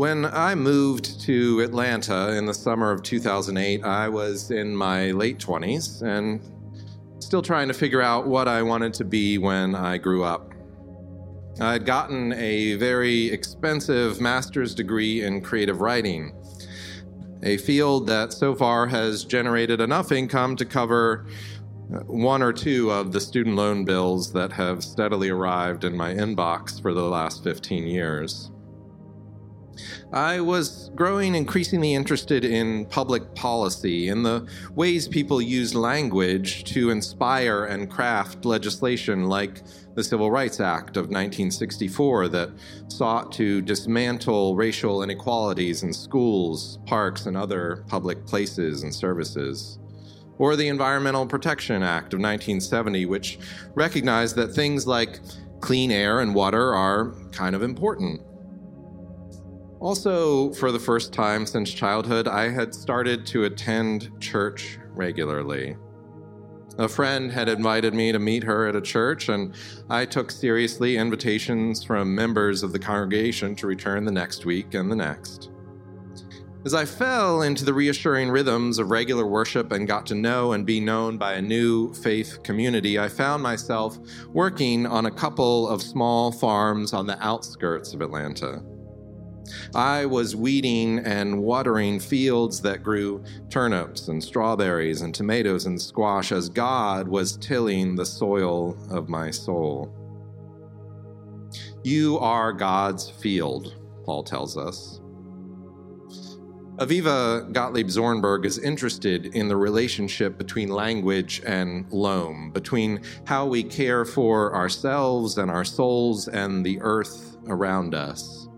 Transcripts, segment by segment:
When I moved to Atlanta in the summer of 2008, I was in my late 20s and still trying to figure out what I wanted to be when I grew up. I had gotten a very expensive master's degree in creative writing, a field that so far has generated enough income to cover uh, one or two of the student loan bills that have steadily arrived in my inbox for the last 15 years. I was growing increasingly interested in public policy and the ways people use language to inspire and craft legislation like the Civil Rights Act of 1964 that sought to dismantle racial inequalities in schools, parks, and other public places and services. Or the Environmental Protection Act of 1970, which recognized that things like clean air and water are kind of important also, for the first time since childhood, I had started to attend church regularly. A friend had invited me to meet her at a church, and I took seriously invitations from members of the congregation to return the next week and the next. As I fell into the reassuring rhythms of regular worship and got to know and be known by a new faith community, I found myself working on a couple of small farms on the outskirts of Atlanta. I was weeding and watering fields that grew turnips and strawberries and tomatoes and squash as God was tilling the soil of my soul. You are God's field, Paul tells us. Aviva Gottlieb Zornberg is interested in the relationship between language and loam, between how we care for ourselves and our souls and the earth around us.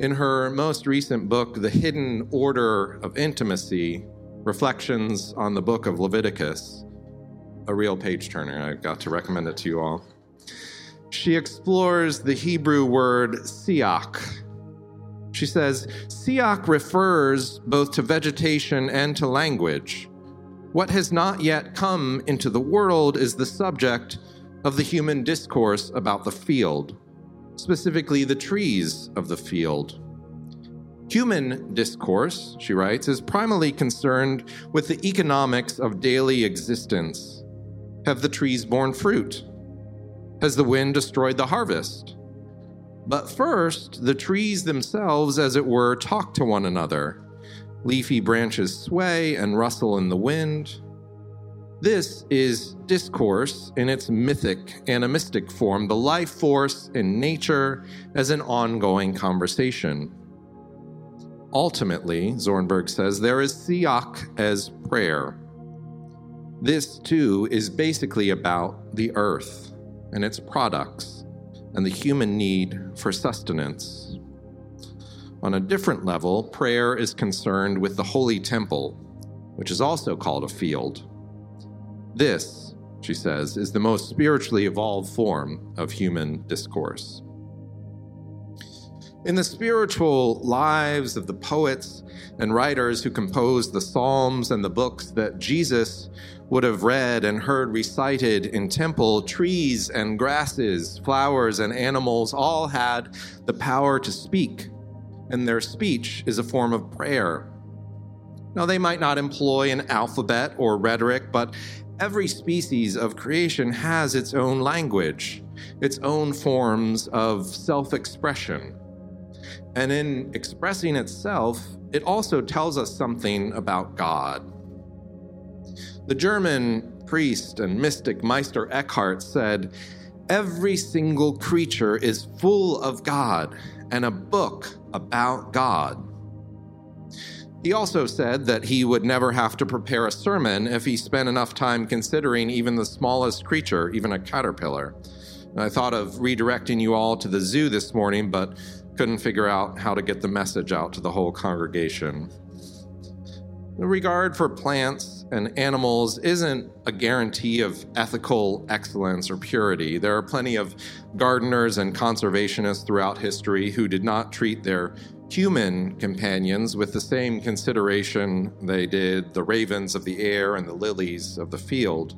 In her most recent book, The Hidden Order of Intimacy Reflections on the Book of Leviticus, a real page turner, I've got to recommend it to you all. She explores the Hebrew word siach. She says, Siach refers both to vegetation and to language. What has not yet come into the world is the subject of the human discourse about the field specifically the trees of the field. Human discourse, she writes, is primarily concerned with the economics of daily existence. Have the trees borne fruit? Has the wind destroyed the harvest? But first, the trees themselves, as it were, talk to one another. Leafy branches sway and rustle in the wind. This is discourse in its mythic, animistic form, the life force in nature as an ongoing conversation. Ultimately, Zornberg says, there is siach as prayer. This, too, is basically about the earth and its products and the human need for sustenance. On a different level, prayer is concerned with the Holy Temple, which is also called a field this, she says, is the most spiritually evolved form of human discourse. In the spiritual lives of the poets and writers who composed the Psalms and the books that Jesus would have read and heard recited in temple, trees and grasses, flowers and animals all had the power to speak, and their speech is a form of prayer. Now, they might not employ an alphabet or rhetoric, but Every species of creation has its own language, its own forms of self expression. And in expressing itself, it also tells us something about God. The German priest and mystic Meister Eckhart said, Every single creature is full of God and a book about God. He also said that he would never have to prepare a sermon if he spent enough time considering even the smallest creature, even a caterpillar. And I thought of redirecting you all to the zoo this morning, but couldn't figure out how to get the message out to the whole congregation. The regard for plants and animals isn't a guarantee of ethical excellence or purity. There are plenty of gardeners and conservationists throughout history who did not treat their human companions with the same consideration they did the ravens of the air and the lilies of the field.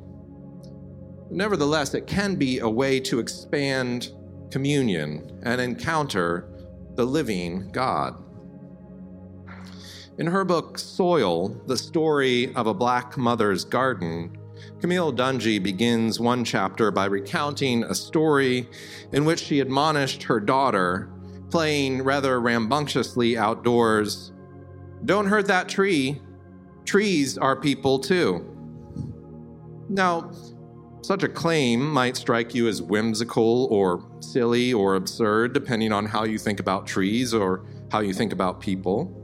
Nevertheless, it can be a way to expand communion and encounter the living God. In her book Soil, the story of a black mother's garden, Camille Dungy begins one chapter by recounting a story in which she admonished her daughter, playing rather rambunctiously outdoors Don't hurt that tree. Trees are people too. Now, such a claim might strike you as whimsical or silly or absurd, depending on how you think about trees or how you think about people.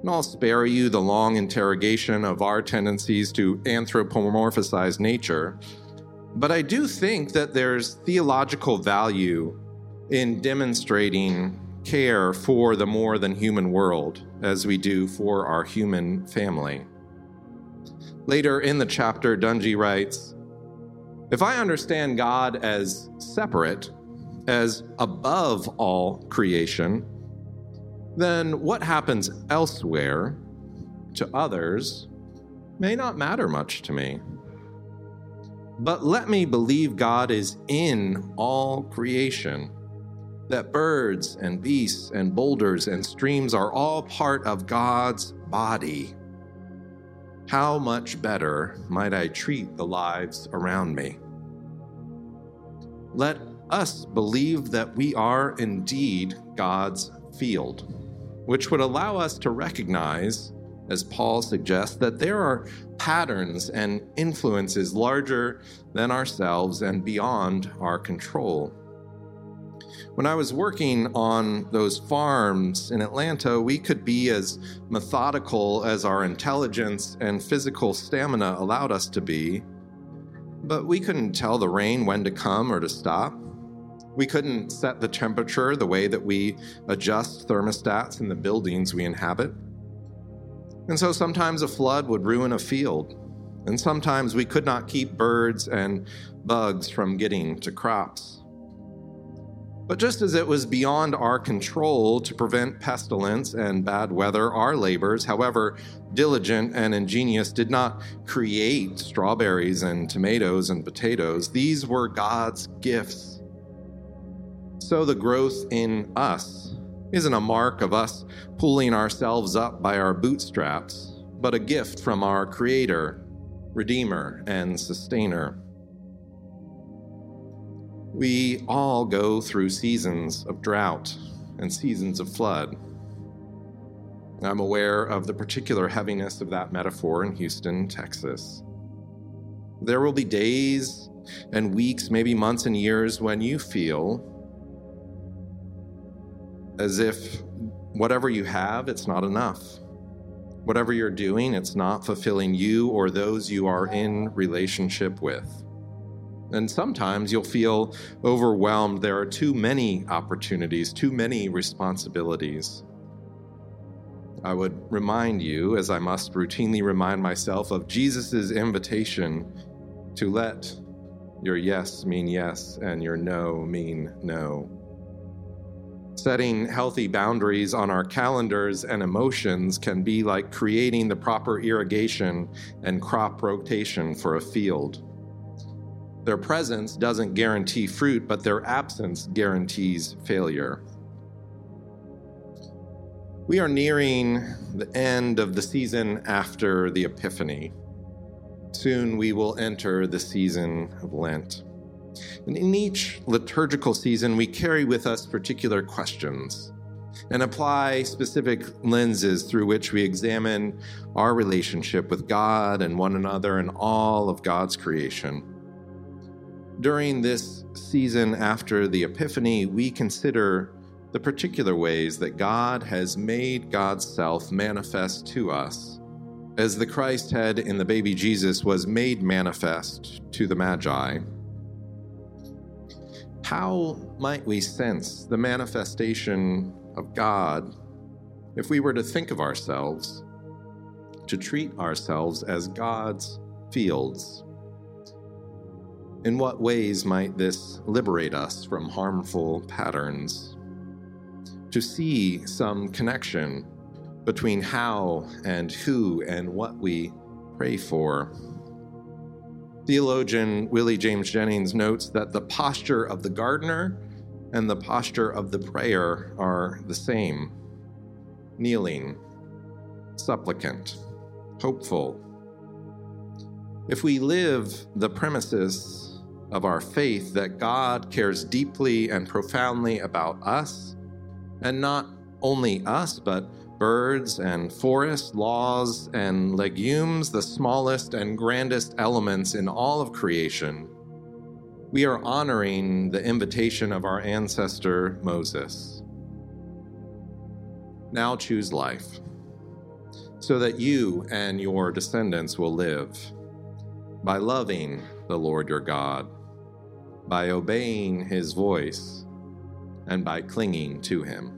And I'll spare you the long interrogation of our tendencies to anthropomorphize nature. But I do think that there's theological value in demonstrating care for the more than human world as we do for our human family. Later in the chapter, Dungy writes If I understand God as separate, as above all creation, then what happens elsewhere to others may not matter much to me. But let me believe God is in all creation, that birds and beasts and boulders and streams are all part of God's body. How much better might I treat the lives around me? Let us believe that we are indeed God's field which would allow us to recognize, as Paul suggests, that there are patterns and influences larger than ourselves and beyond our control. When I was working on those farms in Atlanta, we could be as methodical as our intelligence and physical stamina allowed us to be, but we couldn't tell the rain when to come or to stop. We couldn't set the temperature the way that we adjust thermostats in the buildings we inhabit. And so sometimes a flood would ruin a field, and sometimes we could not keep birds and bugs from getting to crops. But just as it was beyond our control to prevent pestilence and bad weather, our labors, however diligent and ingenious, did not create strawberries and tomatoes and potatoes. These were God's gifts so the growth in us isn't a mark of us pulling ourselves up by our bootstraps, but a gift from our Creator, Redeemer, and Sustainer. We all go through seasons of drought and seasons of flood. I'm aware of the particular heaviness of that metaphor in Houston, Texas. There will be days and weeks, maybe months and years, when you feel as if whatever you have, it's not enough. Whatever you're doing, it's not fulfilling you or those you are in relationship with. And sometimes you'll feel overwhelmed. There are too many opportunities, too many responsibilities. I would remind you, as I must routinely remind myself, of Jesus' invitation to let your yes mean yes and your no mean no. Setting healthy boundaries on our calendars and emotions can be like creating the proper irrigation and crop rotation for a field. Their presence doesn't guarantee fruit, but their absence guarantees failure. We are nearing the end of the season after the Epiphany. Soon we will enter the season of Lent. And in each liturgical season, we carry with us particular questions. and apply specific lenses through which we examine our relationship with God and one another and all of God's creation. During this season after the Epiphany, we consider the particular ways that God has made God's self manifest to us, as the Christ head in the baby Jesus was made manifest to the Magi. How might we sense the manifestation of God if we were to think of ourselves, to treat ourselves as God's fields? In what ways might this liberate us from harmful patterns? To see some connection between how and who and what we pray for. Theologian Willie James Jennings notes that the posture of the gardener and the posture of the prayer are the same kneeling, supplicant, hopeful. If we live the premises of our faith that God cares deeply and profoundly about us, and not only us, but birds and forests, laws and legumes, the smallest and grandest elements in all of creation, we are honoring the invitation of our ancestor Moses. Now choose life, so that you and your descendants will live by loving the Lord your God, by obeying his voice, and by clinging to him.